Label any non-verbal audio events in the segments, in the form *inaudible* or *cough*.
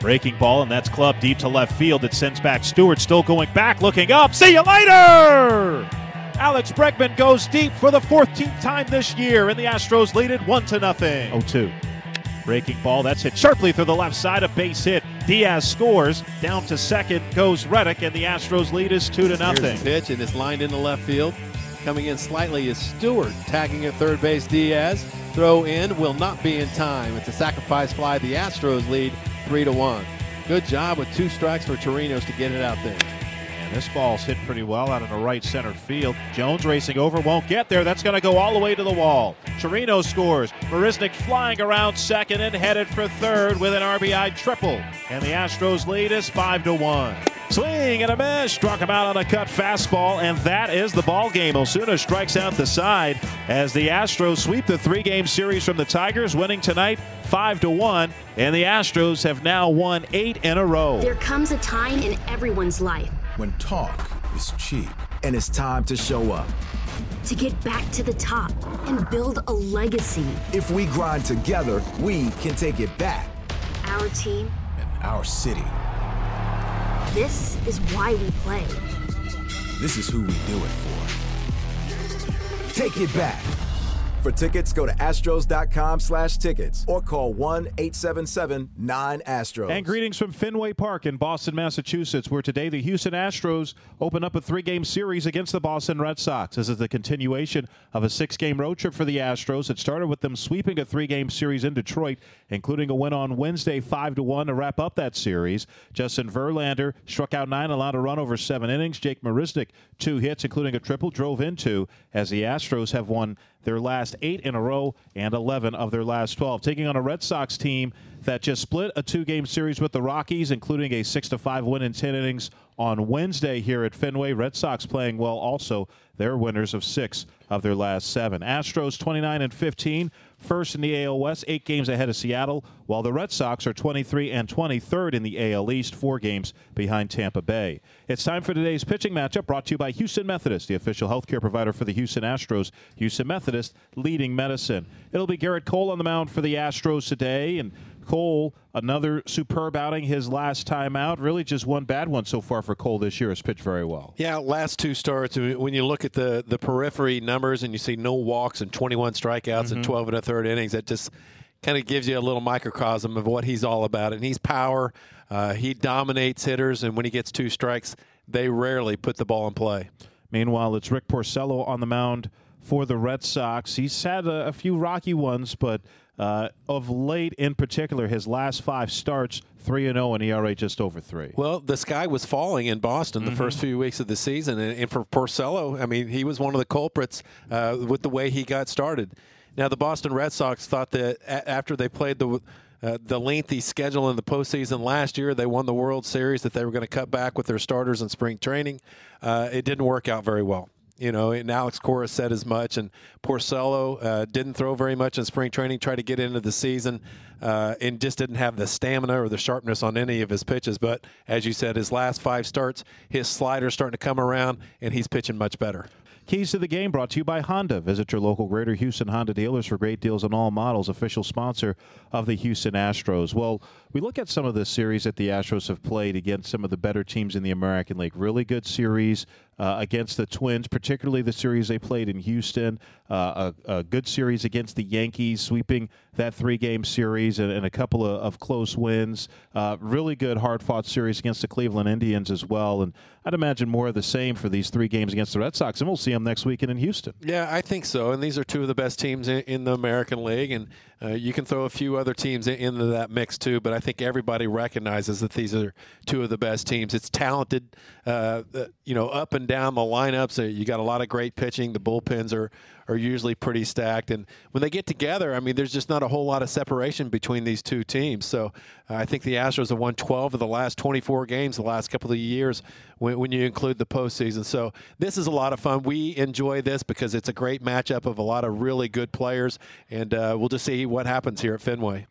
Breaking ball, and that's club deep to left field. It sends back Stewart, still going back, looking up. See you later! Alex Bregman goes deep for the 14th time this year, and the Astros lead it 1 to nothing. 0 2. Breaking ball, that's hit sharply through the left side, a base hit. Diaz scores. Down to second goes Reddick, and the Astros lead is 2 to nothing. Here's the pitch, and it's lined into left field. Coming in slightly is Stewart, tagging at third base Diaz. Throw in will not be in time. It's a sacrifice fly. The Astros lead three to one. Good job with two strikes for Chirinos to get it out there. And this ball's hit pretty well out in the right center field. Jones racing over, won't get there. That's going to go all the way to the wall. Chirinos scores. Marisnick flying around second and headed for third with an RBI triple. And the Astros lead is five to one. Swing and a miss. Struck him out on a cut fastball, and that is the ball game. Osuna strikes out the side as the Astros sweep the three-game series from the Tigers, winning tonight five to one. And the Astros have now won eight in a row. There comes a time in everyone's life when talk is cheap, and it's time to show up. To get back to the top and build a legacy. If we grind together, we can take it back. Our team and our city. This is why we play. This is who we do it for. Take it back. For tickets, go to astros.com slash tickets or call 1-877-9-ASTROS. And greetings from Fenway Park in Boston, Massachusetts, where today the Houston Astros open up a three-game series against the Boston Red Sox. This is the continuation of a six-game road trip for the Astros. It started with them sweeping a three-game series in Detroit, including a win on Wednesday five to one to wrap up that series. Justin Verlander struck out nine, allowed a run over seven innings. Jake Marisnick, two hits, including a triple, drove into as the Astros have won their last eight in a row and 11 of their last 12. Taking on a Red Sox team that just split a two game series with the Rockies, including a 6 to 5 win in 10 innings on Wednesday here at Fenway. Red Sox playing well also. They're winners of six of their last seven. Astros 29 and 15 first in the AL West, eight games ahead of Seattle, while the Red Sox are 23 and 23rd in the AL East, four games behind Tampa Bay. It's time for today's pitching matchup brought to you by Houston Methodist, the official healthcare provider for the Houston Astros. Houston Methodist leading medicine. It'll be Gerrit Cole on the mound for the Astros today, and Cole, another superb outing his last time out. Really just one bad one so far for Cole this year. Has pitched very well. Yeah, last two starts. When you look at the the periphery numbers and you see no walks and 21 strikeouts mm-hmm. and 12 and a third innings, that just kind of gives you a little microcosm of what he's all about. And he's power. Uh, he dominates hitters, and when he gets two strikes, they rarely put the ball in play. Meanwhile, it's Rick Porcello on the mound for the Red Sox. He's had a, a few rocky ones, but uh, of late, in particular, his last five starts, 3 and 0 and ERA just over 3. Well, the sky was falling in Boston the mm-hmm. first few weeks of the season. And, and, for Porcello, I mean, he was one of the culprits uh, with the way he got started. Now, the Boston Red Sox thought that a- after they played the uh, the lengthy schedule in the postseason last year, they won the World Series, that they were going to cut back with their starters in spring training. Uh, it didn't work out very well you know, and Alex Cora said as much. And Porcello uh, didn't throw very much in spring training, tried to get into the season, uh, and just didn't have the stamina or the sharpness on any of his pitches. But as you said, his last five starts, his slider's starting to come around, and he's pitching much better. Keys to the game brought to you by Honda. Visit your local Greater Houston Honda dealers for great deals on all models. Official sponsor of the Houston Astros. Well, we look at some of the series that the Astros have played against some of the better teams in the American League. Really good series uh, against the Twins, particularly the series they played in Houston. Uh, a, a, good series against the Yankees, sweeping that three game series and, and, a couple of, of close wins. Uh, really good, hard fought series against the Cleveland Indians as well. And I'd imagine more of the same for these three games against the Red Sox. And we'll see them next weekend in Houston. Yeah, I think so. And these are two of the best teams in, in the American League. And uh, you can throw a few other teams into that mix too, but I think everybody recognizes that these are two of the best teams. It's talented, uh, you know, up and down the lineups. Uh, you got a lot of great pitching. The bullpens are are usually pretty stacked. And when they get together, I mean, there's just not a whole lot of separation between these two teams. So uh, I think the Astros have won 12 of the last 24 games the last couple of years when, when you include the postseason. So this is a lot of fun. We enjoy this because it's a great matchup of a lot of really good players, and uh, we'll just see what happens here at Fenway.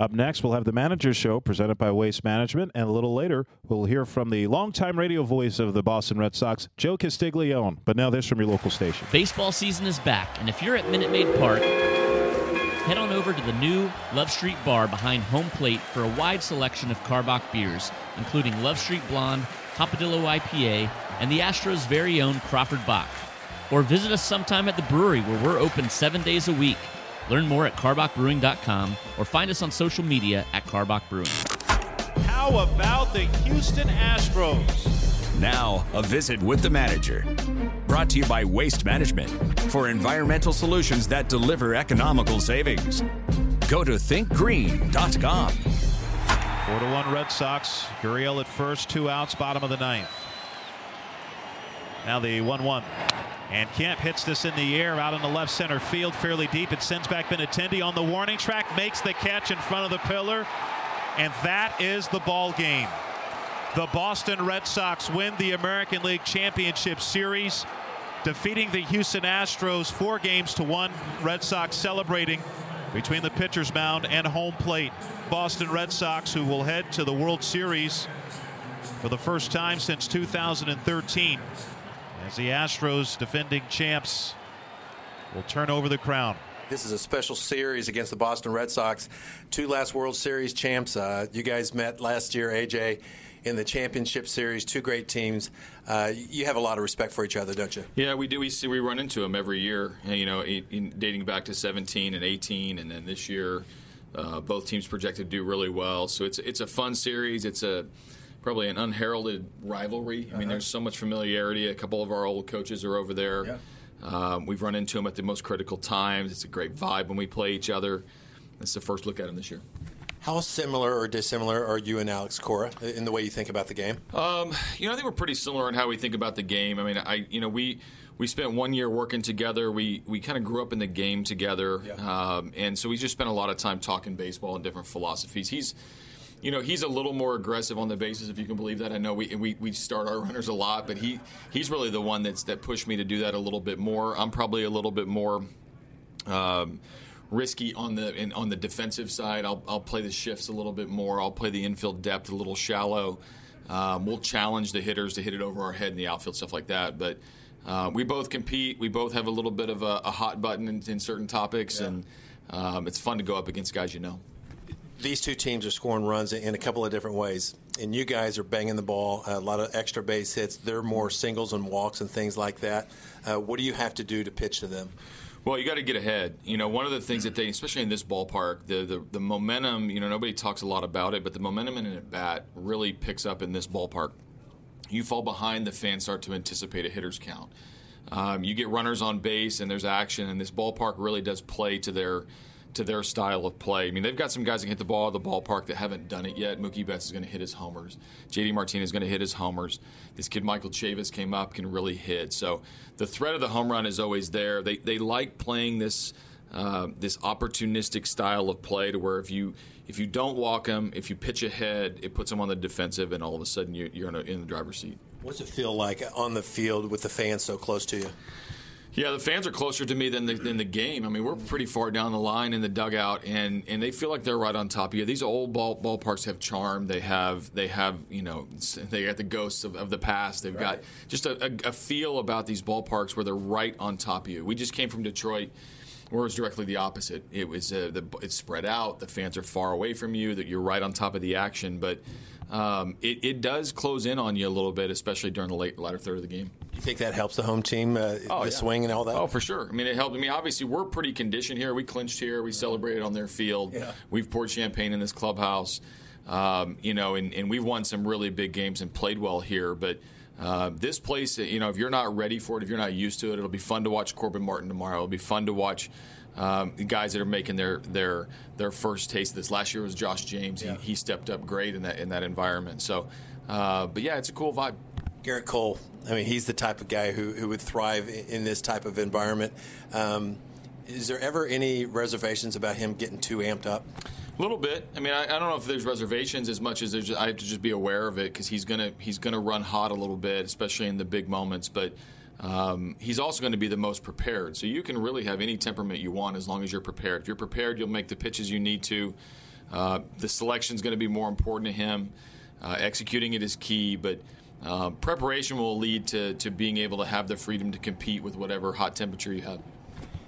Up next, we'll have the Manager's Show presented by Waste Management, and a little later, we'll hear from the longtime radio voice of the Boston Red Sox, Joe Castiglione. But now, this from your local station. Baseball season is back, and if you're at Minute Maid Park, head on over to the new Love Street Bar behind home plate for a wide selection of Karbach beers, including Love Street Blonde, Hopadillo IPA, and the Astros' very own Crawford Bock. Or visit us sometime at the brewery where we're open seven days a week. Learn more at karbachbrewing.com or find us on social media at Karbach Brewing. How about the Houston Astros? Now, a visit with the manager. Brought to you by Waste Management for environmental solutions that deliver economical savings. Go to thinkgreen.com. 4 to 1 Red Sox. Gurriel at first, two outs, bottom of the ninth. Now the 1 1. And Kemp hits this in the air out in the left center field, fairly deep. It sends back Benintendi on the warning track, makes the catch in front of the pillar, and that is the ball game. The Boston Red Sox win the American League Championship Series, defeating the Houston Astros four games to one. Red Sox celebrating between the pitcher's mound and home plate. Boston Red Sox, who will head to the World Series for the first time since 2013 as the Astros, defending champs, will turn over the crown. This is a special series against the Boston Red Sox. Two last World Series champs. Uh, you guys met last year, AJ, in the championship series. Two great teams. Uh, you have a lot of respect for each other, don't you? Yeah, we do. We see we run into them every year. You know, in, dating back to 17 and 18, and then this year, uh, both teams projected to do really well. So it's it's a fun series. It's a probably an unheralded rivalry. I mean, uh-huh. there's so much familiarity. A couple of our old coaches are over there. Yeah. Um, we've run into them at the most critical times. It's a great vibe when we play each other. That's the first look at them this year. How similar or dissimilar are you and Alex Cora in the way you think about the game? Um, you know, I think we're pretty similar in how we think about the game. I mean, I you know we we spent one year working together. We we kind of grew up in the game together, yeah. um, and so we just spent a lot of time talking baseball and different philosophies. He's you know, he's a little more aggressive on the bases, if you can believe that. I know we, we, we start our *laughs* runners a lot, but he he's really the one that's that pushed me to do that a little bit more. I'm probably a little bit more um, risky on the in, on the defensive side. I'll, I'll play the shifts a little bit more. I'll play the infield depth a little shallow. Um, we'll challenge the hitters to hit it over our head in the outfield, stuff like that. But uh, we both compete. We both have a little bit of a, a hot button in, in certain topics, yeah. and um, it's fun to go up against guys you know these two teams are scoring runs in a couple of different ways. And you guys are banging the ball, a lot of extra base hits. They're more singles and walks and things like that. Uh, what do you have to do to pitch to them? Well, you got to get ahead. You know, one of the things that they, especially in this ballpark, the, the, the momentum. You know, nobody talks a lot about it, but the momentum in a bat really picks up in this ballpark. You fall behind, the fans start to anticipate a hitter's count. Um, you get runners on base, and there's action, and this ballpark really does play to their to their style of play. I mean, they've got some guys that can hit the ball at the ballpark that haven't done it yet. Mookie Betts is going to hit his homers. JD Martinez is going to hit his homers. This kid Michael Chavis came up, can really hit. So the threat of the home run is always there. They they like playing this uh, this opportunistic style of play to where if you if you don't walk them, if you pitch ahead, it puts them on the defensive, and all of a sudden you're, you're in, a, in the driver's seat. What's it feel like on the field with the fans so close to you? Yeah, the fans are closer to me than the, than the game. I mean, we're pretty far down the line in the dugout, and, and they feel like they're right on top of you. These old ball, ballparks have charm. They have they have you know they got the ghosts of, of the past. They've right. got just a, a, a feel about these ballparks where they're right on top of you. We just came from Detroit where it was directly the opposite. It was uh, the, it's spread out. The fans are far away from you. That you're right on top of the action, but um, it, it, does close in on you a little bit, especially during the late latter third of the game. You think that helps the home team, uh, oh, the yeah. swing and all that? Oh, for sure. I mean, it helped. I mean, obviously, we're pretty conditioned here. We clinched here. We celebrated on their field. Yeah. We've poured champagne in this clubhouse. Um, you know, and, and, we've won some really big games and played well here. But uh, this place, you know, if you're not ready for it, if you're not used to it, it'll be fun to watch Corbin Martin tomorrow. It'll be fun to watch um, guys that are making their their their first taste of this. Last year was Josh James. Yeah. He, he stepped up great in that in that environment. So, uh, but yeah, it's a cool vibe. Gerrit Cole. I mean, he's the type of guy who, who would thrive in this type of environment. Um, is there ever any reservations about him getting too amped up? A little bit. I mean, I, I, don't know if there's reservations as much as there's. I have to just be aware of it because he's gonna he's gonna run hot a little bit, especially in the big moments. But um, he's also going to be the most prepared. So you can really have any temperament you want as long as you're prepared. If you're prepared, you'll make the pitches you need to. Uh, the selection is going to be more important to him. Uh, executing it is key, but uh, preparation will lead to, to being able to have the freedom to compete with whatever hot temperature you have.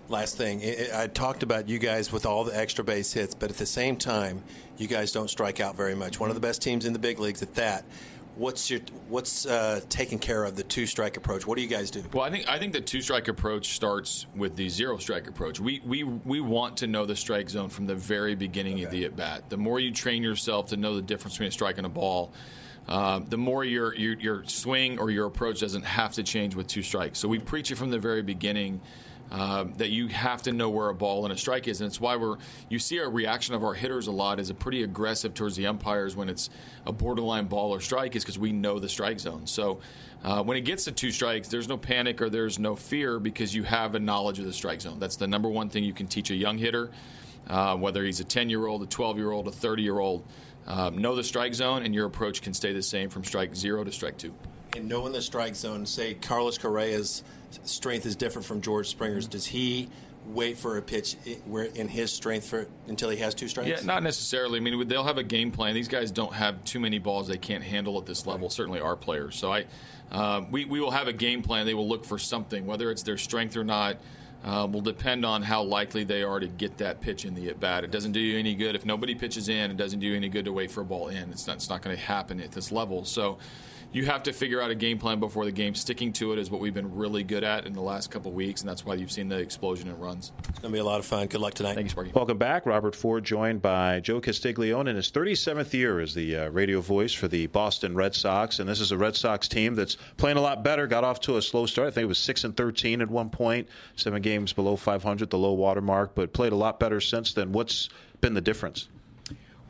last thing. I talked about you guys with all the extra base hits, but at the same time, you guys don't strike out very much. One of the best teams in the big leagues at that. What's your what's uh, taking care of the two strike approach? What do you guys do? Well, I think I think the two strike approach starts with the zero strike approach. We we we want to know the strike zone from the very beginning okay. of the at bat. The more you train yourself to know the difference between a strike and a ball, uh, the more your, your, your swing or your approach doesn't have to change with two strikes. So we preach it from the very beginning. Uh, that you have to know where a ball and a strike is, and it's why we're you see our reaction of our hitters a lot is a pretty aggressive towards the umpires when it's a borderline ball or strike is because we know the strike zone. So uh, when it gets to two strikes, there's no panic or there's no fear because you have a knowledge of the strike zone. That's the number one thing you can teach a young hitter, uh, whether he's a 10 year old, a 12 year old, a 30 year old. Um, know the strike zone, and your approach can stay the same from strike zero to strike two. And knowing the strike zone, say Carlos Correa's strength is different from George Springer's. Does he wait for a pitch where in his strength for until he has two strikes? Yeah, not necessarily. I mean, they'll have a game plan. These guys don't have too many balls they can't handle at this level. Certainly, our players. So I, uh, we we will have a game plan. They will look for something, whether it's their strength or not uh, will depend on how likely they are to get that pitch in the at bat. It doesn't do you any good if nobody pitches in. It doesn't do you any good to wait for a ball in. It's not, it's not going to happen at this level. So you have to figure out a game plan before the game. Sticking to it is what we've been really good at in the last couple weeks, and that's why you've seen the explosion in runs. It's going to be a lot of fun. Good luck tonight. Thanks, Sparky. Welcome back. Robert Ford joined by Joe Castiglione in his 37th year as the uh, radio voice for the Boston Red Sox. And this is a Red Sox team that's playing a lot better. Got off to a slow start. I think it was 6 and 13 at one point, seven games below 500, the low water mark, but played a lot better since then. What's been the difference?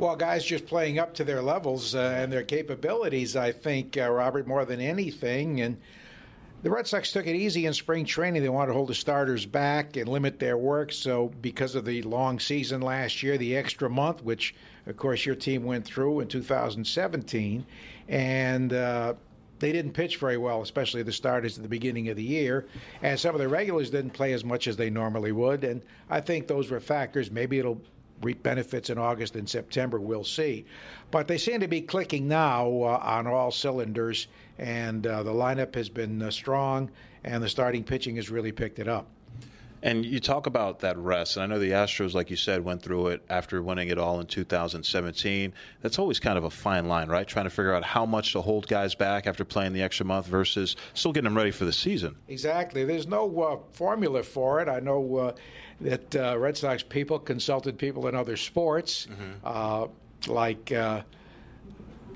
Well, guys just playing up to their levels uh, and their capabilities, I think, uh, Robert, more than anything. And the Red Sox took it easy in spring training. They wanted to hold the starters back and limit their work. So, because of the long season last year, the extra month, which, of course, your team went through in 2017, and uh, they didn't pitch very well, especially the starters at the beginning of the year. And some of the regulars didn't play as much as they normally would. And I think those were factors. Maybe it'll reap benefits in August and September. We'll see. But they seem to be clicking now uh, on all cylinders, and uh, the lineup has been uh, strong, and the starting pitching has really picked it up. And you talk about that rest, and I know the Astros, like you said, went through it after winning it all in 2017. That's always kind of a fine line, right? Trying to figure out how much to hold guys back after playing the extra month versus still getting them ready for the season. Exactly. There's no uh, formula for it. I know uh, that uh, Red Sox people consulted people in other sports, mm-hmm. uh, like uh,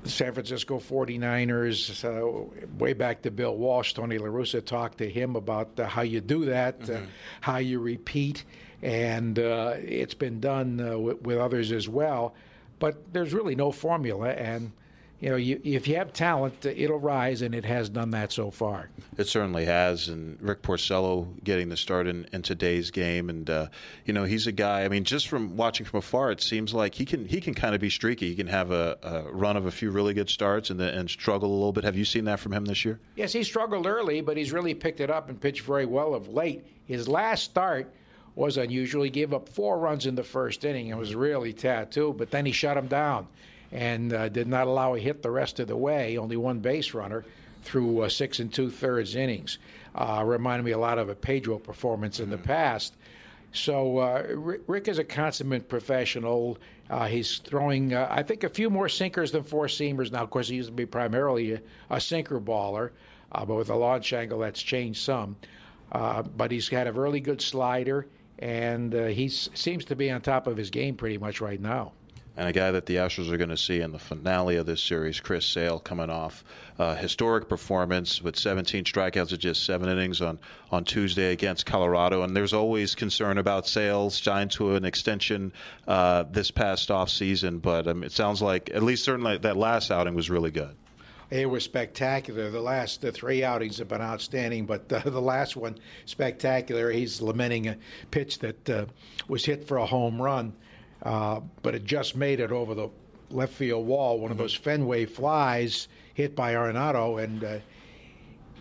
San Francisco 49ers, uh, way back to Bill Walsh. Tony La Russa talked to him about uh, how you do that, uh, mm-hmm. how you repeat, and it's been done w- with others as well. But there's really no formula, and – you know, you, if you have talent, uh, it'll rise, and it has done that so far. It certainly has. And Rick Porcello getting the start in, in today's game, and uh, you know, he's a guy. I mean, just from watching from afar, it seems like he can he can kind of be streaky. He can have a, a run of a few really good starts and then, and struggle a little bit. Have you seen that from him this year? Yes, he struggled early, but he's really picked it up and pitched very well of late. His last start was unusual. He gave up four runs in the first inning. It was really tattooed, but then he shut him down and uh, did not allow a hit the rest of the way, only one base runner through uh, six and two thirds innings. Uh, reminded me a lot of a Pedro performance in the past. So uh, Rick is a consummate professional. Uh, he's throwing, uh, I think, a few more sinkers than four seamers now. Of course, he used to be primarily a, a sinker baller, uh, but with a launch angle, that's changed some. Uh, but he's got a really good slider, and he seems to be on top of his game pretty much right now and a guy that the Astros are going to see in the finale of this series, Chris Sale, coming off uh, historic performance with 17 strikeouts in just seven innings on, on Tuesday against Colorado. And there's always concern about Sale's signed to an extension uh, this past off season, but um, it sounds like at least certainly that last outing was really good. It was spectacular. The last the three outings have been outstanding, but uh, the last one spectacular. He's lamenting a pitch that uh, was hit for a home run uh, but it just made it over the left field wall. One of those Fenway flies hit by Arenado, and uh,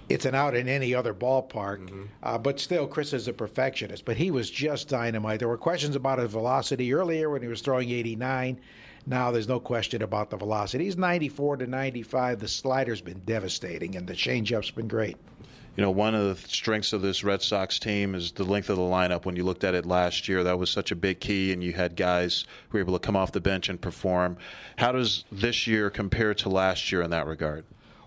it's an out in any other ballpark. Mm-hmm. Uh, but still, Chris is a perfectionist. But he was just dynamite. There were questions about his velocity earlier when he was throwing 89. Now there's no question about the velocity. He's 94 to 95. The slider's been devastating, and the changeup's been great. You know, one of the strengths of this Red Sox team is the length of the lineup. When you looked at it last year, that was such a big key, and you had guys who were able to come off the bench and perform. How does this year compare to last year in that regard?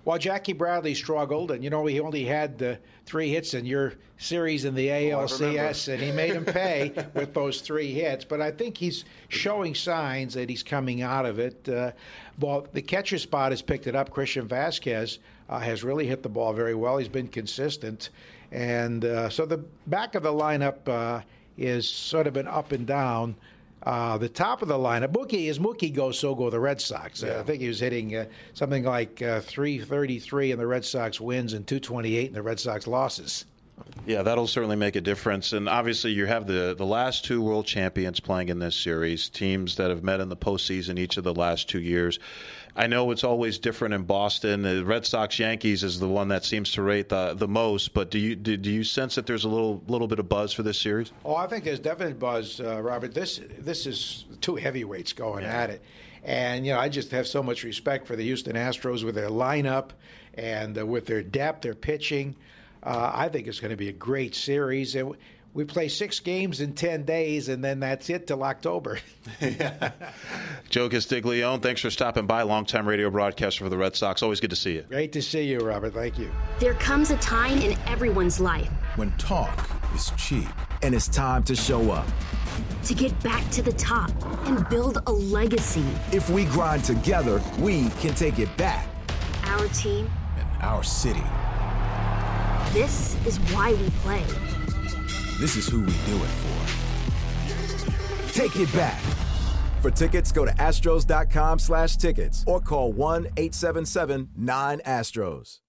Well, Jackie Bradley struggled, and you know he only had uh, three hits in your series in the ALCS, and he made him pay *laughs* with those three hits. But I think he's showing signs that he's coming out of it. Uh, well, the catcher spot has picked it up. Christian Vázquez uh, has really hit the ball very well. He's been consistent, and uh, so the back of the lineup uh, is sort of been up and down. Uh, the top of the lineup, Mookie, as Mookie goes, so go the Red Sox. Uh, I think he was hitting uh, something like uh, 333 in the Red Sox wins and 228 in the Red Sox losses. Yeah, that'll certainly make a difference. And obviously, you have the, the last two world champions playing in this series, teams that have met in the postseason each of the last two years. I know it's always different in Boston. The Red Sox Yankees is the one that seems to rate the, the most. But do you do, do you sense that there's a little little bit of buzz for this series? Oh, I think there's definitely buzz, uh, Robert. This this is two heavyweights going yeah. at it, and you know I just have so much respect for the Houston Astros with their lineup and uh, with their depth, their pitching. Uh, I think it's going to be a great series. And we play six games in 10 days, and then that's it till October. yeah. *laughs* *laughs* Joe Castiglione, thanks for stopping by. Longtime radio broadcaster for the Red Sox. Always good to see you. Great to see you, Robert. Thank you. There comes a time in everyone's life when talk is cheap and it's time to show up. To get back to the top and build a legacy. If we grind together, we can take it back. Our team and our city. This is why we play. This is who we do it for. Take it back. For tickets, go to astros.com slash tickets or call 1-877-9-ASTROS.